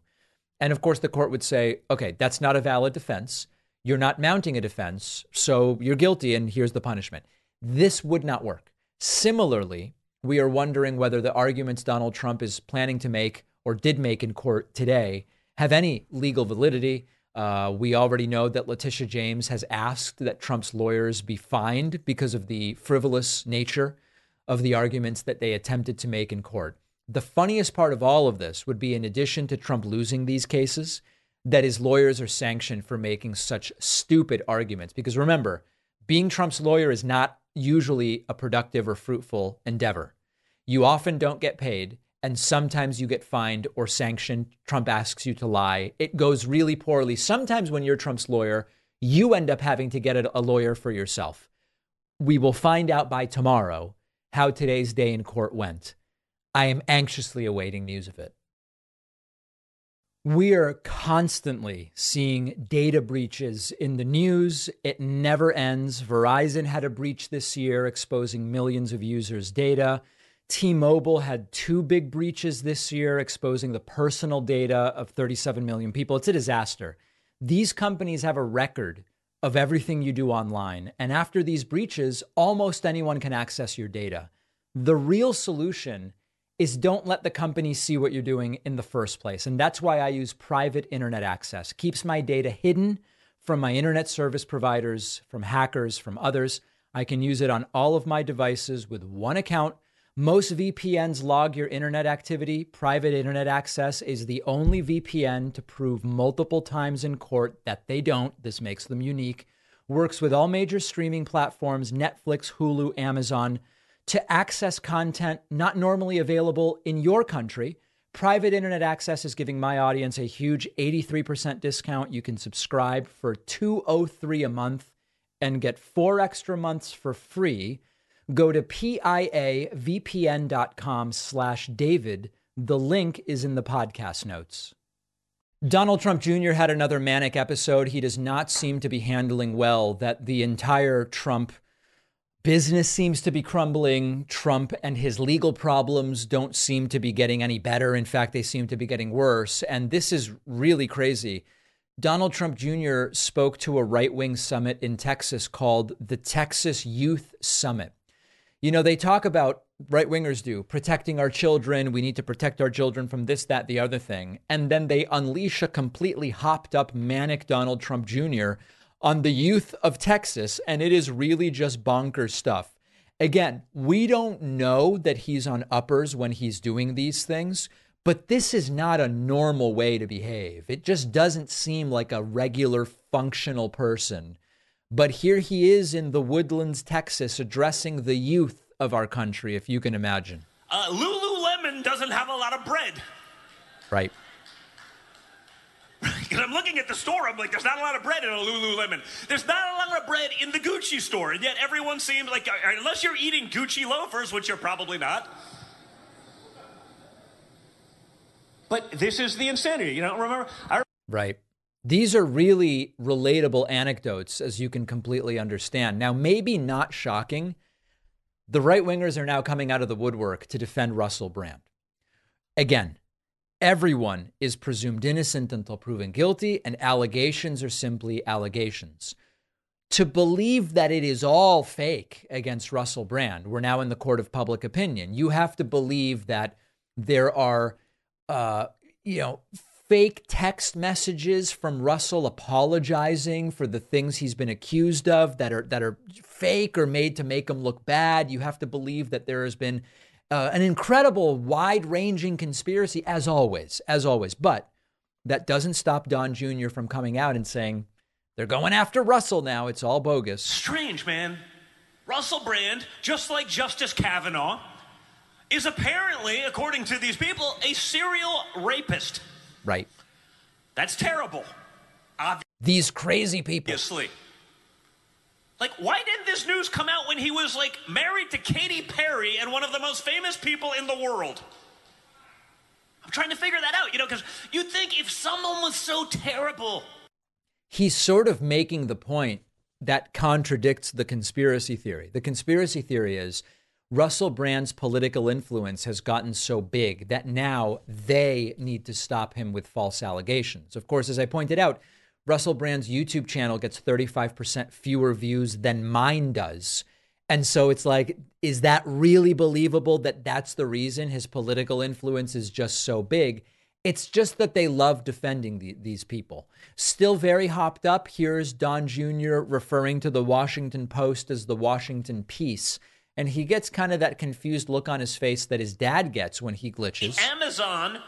S1: And of course, the court would say, okay, that's not a valid defense. You're not mounting a defense, so you're guilty, and here's the punishment. This would not work. Similarly, we are wondering whether the arguments Donald Trump is planning to make or did make in court today have any legal validity. Uh, we already know that Letitia James has asked that Trump's lawyers be fined because of the frivolous nature of the arguments that they attempted to make in court. The funniest part of all of this would be, in addition to Trump losing these cases, that his lawyers are sanctioned for making such stupid arguments. Because remember, being Trump's lawyer is not usually a productive or fruitful endeavor. You often don't get paid, and sometimes you get fined or sanctioned. Trump asks you to lie. It goes really poorly. Sometimes, when you're Trump's lawyer, you end up having to get a lawyer for yourself. We will find out by tomorrow how today's day in court went. I am anxiously awaiting news of it. We are constantly seeing data breaches in the news. It never ends. Verizon had a breach this year exposing millions of users' data. T Mobile had two big breaches this year exposing the personal data of 37 million people. It's a disaster. These companies have a record of everything you do online. And after these breaches, almost anyone can access your data. The real solution is don't let the company see what you're doing in the first place. And that's why I use private internet access. Keeps my data hidden from my internet service providers, from hackers, from others. I can use it on all of my devices with one account. Most VPNs log your internet activity. Private internet access is the only VPN to prove multiple times in court that they don't. This makes them unique. Works with all major streaming platforms Netflix, Hulu, Amazon to access content not normally available in your country. Private internet access is giving my audience a huge 83% discount. You can subscribe for 203 a month and get 4 extra months for free. Go to piavpn.com/david. The link is in the podcast notes. Donald Trump Jr. had another manic episode. He does not seem to be handling well that the entire Trump Business seems to be crumbling. Trump and his legal problems don't seem to be getting any better. In fact, they seem to be getting worse. And this is really crazy. Donald Trump Jr. spoke to a right wing summit in Texas called the Texas Youth Summit. You know, they talk about, right wingers do, protecting our children. We need to protect our children from this, that, the other thing. And then they unleash a completely hopped up, manic Donald Trump Jr on the youth of Texas, and it is really just bonkers stuff. Again, we don't know that he's on uppers when he's doing these things, but this is not a normal way to behave. It just doesn't seem like a regular functional person. But here he is in the woodlands, Texas, addressing the youth of our country, if you can imagine.
S7: Uh, Lululemon doesn't have a lot of bread.
S1: Right.
S7: I'm looking at the store, I'm like, there's not a lot of bread in a Lululemon. There's not a lot of bread in the Gucci store, and yet everyone seems like, uh, unless you're eating Gucci loafers, which you're probably not. But this is the insanity. You know, remember? I
S1: right. These are really relatable anecdotes, as you can completely understand. Now, maybe not shocking. The right wingers are now coming out of the woodwork to defend Russell Brand. Again, Everyone is presumed innocent until proven guilty, and allegations are simply allegations. To believe that it is all fake against Russell Brand, we're now in the court of public opinion. You have to believe that there are, uh, you know, fake text messages from Russell apologizing for the things he's been accused of that are that are fake or made to make him look bad. You have to believe that there has been uh, an incredible, wide ranging conspiracy, as always, as always. But that doesn't stop Don Jr. from coming out and saying, they're going after Russell now. It's all bogus.
S7: Strange, man. Russell Brand, just like Justice Kavanaugh, is apparently, according to these people, a serial rapist.
S1: Right.
S7: That's terrible.
S1: Obviously. These crazy people.
S7: Obviously. Like, why didn't this news come out when he was like married to Katy Perry and one of the most famous people in the world? I'm trying to figure that out, you know, because you'd think if someone was so terrible.
S1: He's sort of making the point that contradicts the conspiracy theory. The conspiracy theory is Russell Brand's political influence has gotten so big that now they need to stop him with false allegations. Of course, as I pointed out, Russell Brand's YouTube channel gets 35% fewer views than mine does. And so it's like, is that really believable that that's the reason his political influence is just so big? It's just that they love defending the, these people. Still very hopped up. Here's Don Jr. referring to the Washington Post as the Washington Piece. And he gets kind of that confused look on his face that his dad gets when he glitches.
S7: Amazon,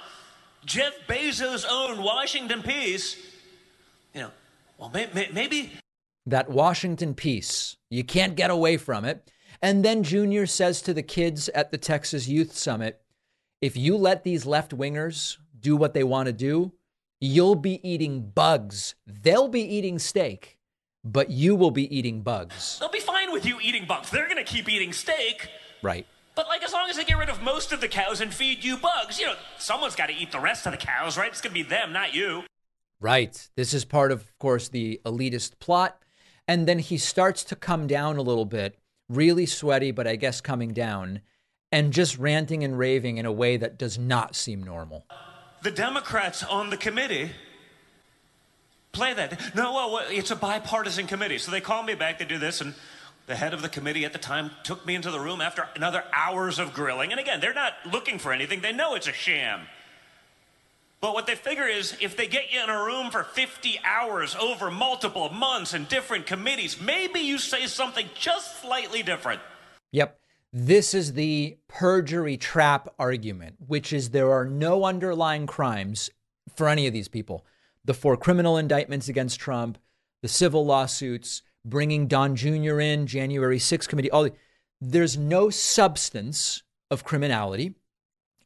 S7: Jeff Bezos' own Washington Piece, you know, well, may, may, maybe.
S1: That Washington Piece, you can't get away from it. And then Junior says to the kids at the Texas Youth Summit if you let these left wingers do what they want to do, you'll be eating bugs. They'll be eating steak, but you will be eating bugs.
S7: They'll be fine with you eating bugs. They're going to keep eating steak.
S1: Right.
S7: But like as long as they get rid of most of the cows and feed you bugs, you know, someone's got to eat the rest of the cows, right? It's going to be them, not you.
S1: Right. This is part of, of course, the elitist plot. And then he starts to come down a little bit, really sweaty, but I guess coming down, and just ranting and raving in a way that does not seem normal.
S7: The Democrats on the committee play that. No, well, it's a bipartisan committee. So they call me back, they do this, and the head of the committee at the time took me into the room after another hours of grilling. And again, they're not looking for anything, they know it's a sham. But what they figure is if they get you in a room for 50 hours over multiple months in different committees, maybe you say something just slightly different.
S1: Yep. This is the perjury trap argument, which is there are no underlying crimes for any of these people. The four criminal indictments against Trump, the civil lawsuits, bringing Don Jr. in, January 6th committee, all the, there's no substance of criminality.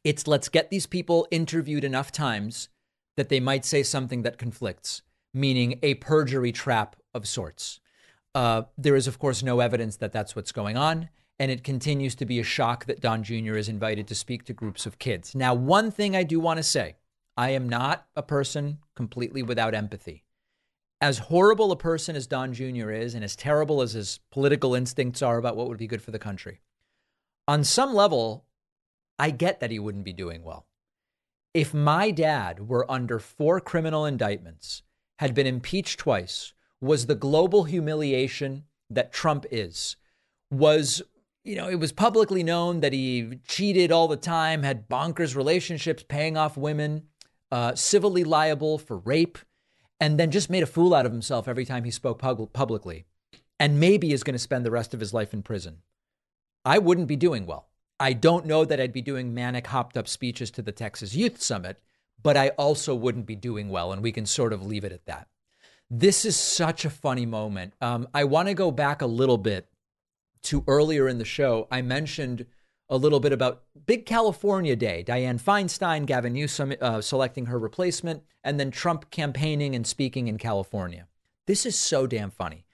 S1: It's let's get these people interviewed enough times that they might say something that conflicts, meaning a perjury trap of sorts. Uh, there is, of course, no evidence that that's what's going on. And it continues to be a shock that Don Jr. is invited to speak to groups of kids. Now, one thing I do want to say I am not a person completely without empathy. As horrible a person as Don Jr. is, and as terrible as his political instincts are about what would be good for the country, on some level, I get that he wouldn't be doing well. If my dad were under four criminal indictments, had been impeached twice, was the global humiliation that Trump is, was, you know, it was publicly known that he cheated all the time, had bonkers relationships, paying off women, uh, civilly liable for rape, and then just made a fool out of himself every time he spoke pub- publicly, and maybe is going to spend the rest of his life in prison. I wouldn't be doing well. I don't know that I'd be doing manic, hopped up speeches to the Texas Youth Summit, but I also wouldn't be doing well. And we can sort of leave it at that. This is such a funny moment. Um, I want to go back a little bit to earlier in the show. I mentioned a little bit about Big California Day, Dianne Feinstein, Gavin Newsom uh, selecting her replacement, and then Trump campaigning and speaking in California. This is so damn funny.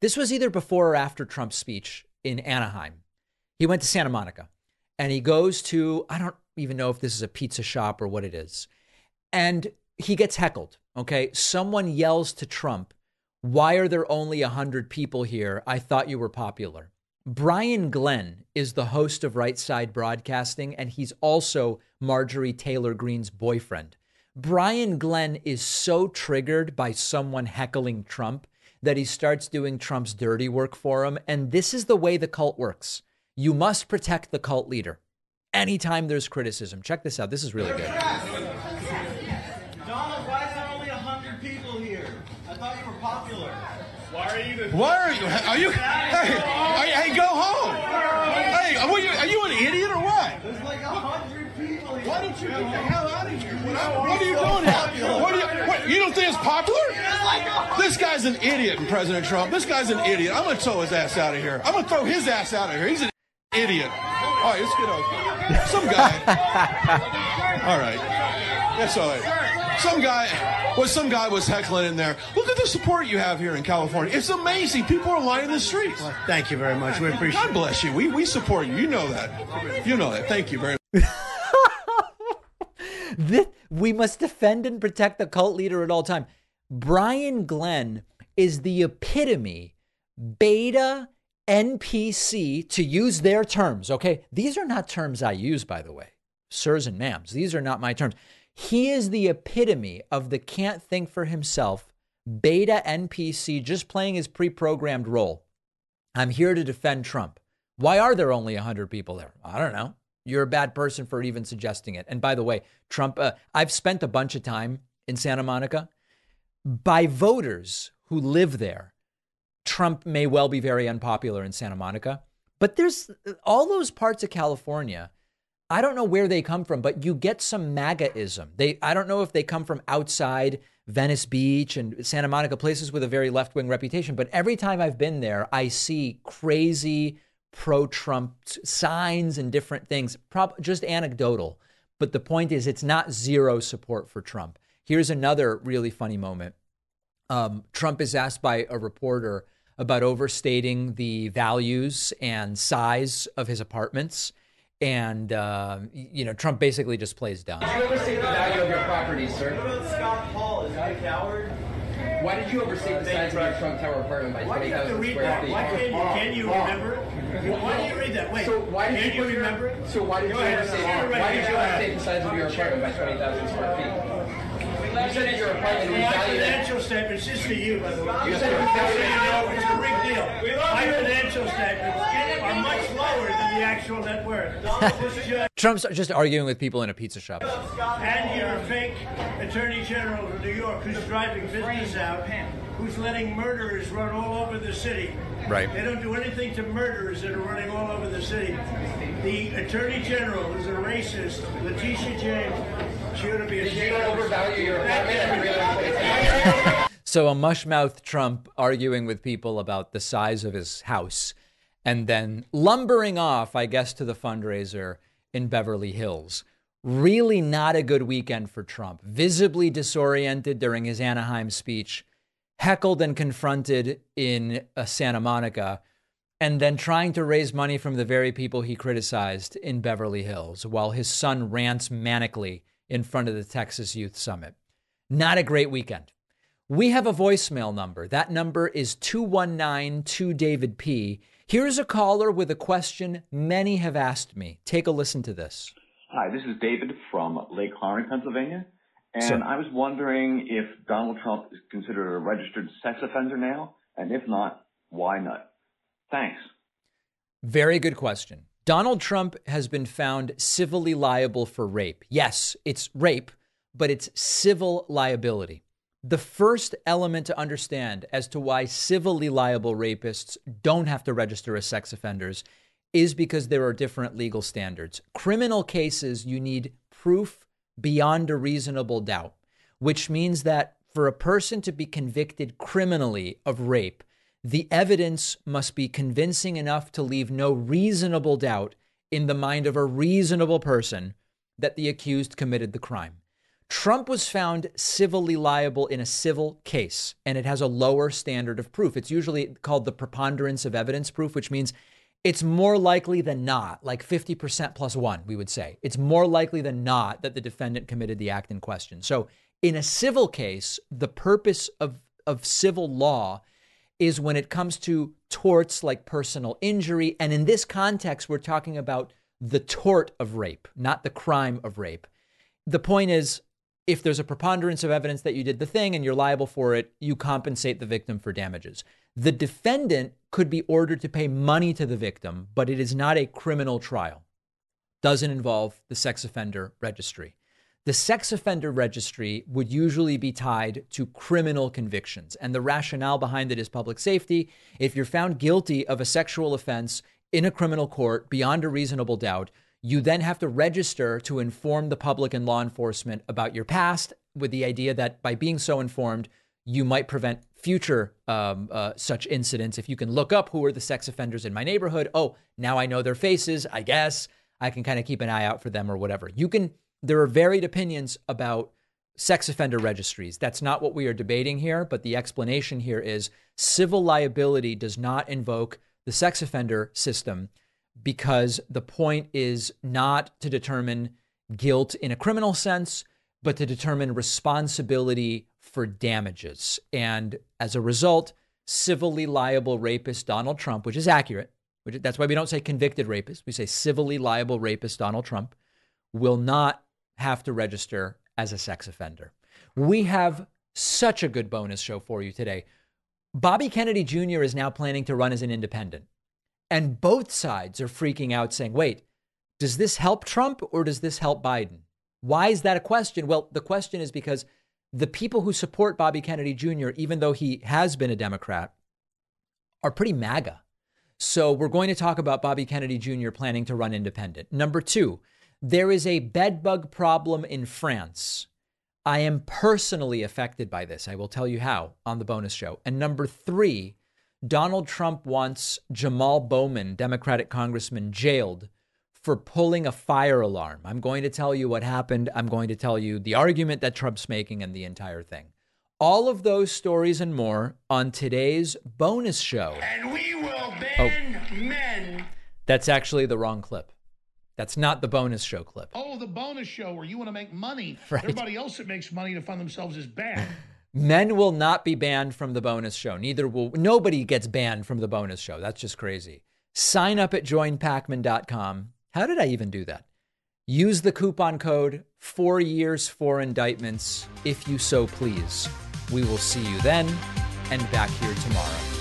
S1: This was either before or after Trump's speech in Anaheim. He went to Santa Monica and he goes to, I don't even know if this is a pizza shop or what it is. And he gets heckled. Okay. Someone yells to Trump, Why are there only 100 people here? I thought you were popular. Brian Glenn is the host of Right Side Broadcasting, and he's also Marjorie Taylor Greene's boyfriend. Brian Glenn is so triggered by someone heckling Trump that he starts doing Trump's dirty work for him. And this is the way the cult works. You must protect the cult leader anytime there's criticism. Check this out. This is really good.
S8: Donald, why is there only 100 people here? I thought you were popular. Why are you the.
S9: Why are you? Are you? Hey, hey, hey go home. Hey, are you, are you an idiot or what?
S8: There's like 100 people here.
S9: Why don't you get the hell out of here? What are you doing here? What, are you, what, you don't think it's popular? This guy's an idiot, President Trump. This guy's an idiot. I'm going to throw his ass out of here. I'm going to throw his ass out of here. He's an idiot. All right, let's get over. Some guy. All right. That's all right. Some guy, well, some guy was heckling in there. Look at the support you have here in California. It's amazing. People are lining the streets.
S6: Thank you very much. We appreciate
S9: God bless you. We, we support you. You know that. You know that. Thank you very much.
S1: this, we must defend and protect the cult leader at all time. Brian Glenn is the epitome beta NPC to use their terms. Okay. These are not terms I use, by the way, sirs and ma'ams. These are not my terms. He is the epitome of the can't think for himself beta NPC just playing his pre programmed role. I'm here to defend Trump. Why are there only 100 people there? I don't know. You're a bad person for even suggesting it. And by the way, Trump, uh, I've spent a bunch of time in Santa Monica. By voters who live there, Trump may well be very unpopular in Santa Monica. But there's all those parts of California. I don't know where they come from, but you get some MAGAism. They, I don't know if they come from outside Venice Beach and Santa Monica, places with a very left wing reputation. But every time I've been there, I see crazy pro Trump signs and different things, Prob- just anecdotal. But the point is, it's not zero support for Trump. Here's another really funny moment. Um, Trump is asked by a reporter about overstating the values and size of his apartments. And, uh, you know, Trump basically just plays dumb.
S10: Did you overstate the value of your property, sir?
S8: What about Scott Paul? Is he a coward?
S10: Why did you overstate the size of your Trump Tower apartment by
S6: Why do you have to
S10: 20,000 square
S6: that?
S10: feet?
S6: Why can't you, can you remember it? Why do you read that? Wait,
S10: So why did
S6: can
S10: you,
S6: you remember it?
S10: So why did
S6: Go
S10: you overstate? Why did you overstate the size of your apartment by 20,000 square feet? You said that your apartment was
S6: My
S10: valued at
S6: financial statements, just for you, by the way.
S10: You said it was
S6: Just so you know, it's a big deal. My financial statements are much lower than the actual net worth. This
S1: Trump's just arguing with people in a pizza shop.
S6: and your fake attorney general of New York who's driving business out, who's letting murderers run all over the city.
S1: Right.
S6: They don't do anything to murderers that are running all over the city. The attorney general is a racist, Letitia James. She ought to be
S10: Did you
S6: ashamed. of
S10: overvalue your
S6: herself.
S10: apartment at 320,000?
S1: So a mushmouth Trump arguing with people about the size of his house and then lumbering off, I guess, to the fundraiser in Beverly Hills. Really not a good weekend for Trump. Visibly disoriented during his Anaheim speech, heckled and confronted in uh, Santa Monica, and then trying to raise money from the very people he criticized in Beverly Hills while his son rants manically in front of the Texas Youth Summit. Not a great weekend. We have a voicemail number. That number is 2192 David P. Here's a caller with a question many have asked me. Take a listen to this.
S11: Hi, this is David from Lake Harney, Pennsylvania. And
S1: Sir.
S11: I was wondering if Donald Trump is considered a registered sex offender now, and if not, why not? Thanks.
S1: Very good question. Donald Trump has been found civilly liable for rape. Yes, it's rape, but it's civil liability. The first element to understand as to why civilly liable rapists don't have to register as sex offenders is because there are different legal standards. Criminal cases, you need proof beyond a reasonable doubt, which means that for a person to be convicted criminally of rape, the evidence must be convincing enough to leave no reasonable doubt in the mind of a reasonable person that the accused committed the crime. Trump was found civilly liable in a civil case, and it has a lower standard of proof. It's usually called the preponderance of evidence proof, which means it's more likely than not, like 50% plus one, we would say. It's more likely than not that the defendant committed the act in question. So, in a civil case, the purpose of, of civil law is when it comes to torts like personal injury. And in this context, we're talking about the tort of rape, not the crime of rape. The point is, if there's a preponderance of evidence that you did the thing and you're liable for it, you compensate the victim for damages. The defendant could be ordered to pay money to the victim, but it is not a criminal trial. Doesn't involve the sex offender registry. The sex offender registry would usually be tied to criminal convictions. And the rationale behind it is public safety. If you're found guilty of a sexual offense in a criminal court beyond a reasonable doubt, you then have to register to inform the public and law enforcement about your past with the idea that by being so informed, you might prevent future um, uh, such incidents. If you can look up who are the sex offenders in my neighborhood, oh, now I know their faces, I guess I can kind of keep an eye out for them or whatever. You can, there are varied opinions about sex offender registries. That's not what we are debating here, but the explanation here is civil liability does not invoke the sex offender system because the point is not to determine guilt in a criminal sense, but to determine responsibility for damages. And as a result, civilly liable rapist Donald Trump, which is accurate, which that's why we don't say convicted rapist, we say civilly liable rapist Donald Trump, will not have to register as a sex offender. We have such a good bonus show for you today. Bobby Kennedy Jr. is now planning to run as an independent. And both sides are freaking out, saying, wait, does this help Trump or does this help Biden? Why is that a question? Well, the question is because the people who support Bobby Kennedy Jr., even though he has been a Democrat, are pretty MAGA. So we're going to talk about Bobby Kennedy Jr. planning to run independent. Number two, there is a bedbug problem in France. I am personally affected by this. I will tell you how on the bonus show. And number three, Donald Trump wants Jamal Bowman, Democratic congressman, jailed for pulling a fire alarm. I'm going to tell you what happened. I'm going to tell you the argument that Trump's making and the entire thing. All of those stories and more on today's bonus show.
S6: And we will oh. bend men.
S1: That's actually the wrong clip. That's not the bonus show clip.
S12: Oh, the bonus show where you want to make money.
S1: Right.
S12: Everybody else that makes money to fund themselves is bad.
S1: Men will not be banned from the bonus show. Neither will nobody gets banned from the bonus show. That's just crazy. Sign up at joinpakman.com. How did I even do that? Use the coupon code 4 years for indictments if you so please. We will see you then and back here tomorrow.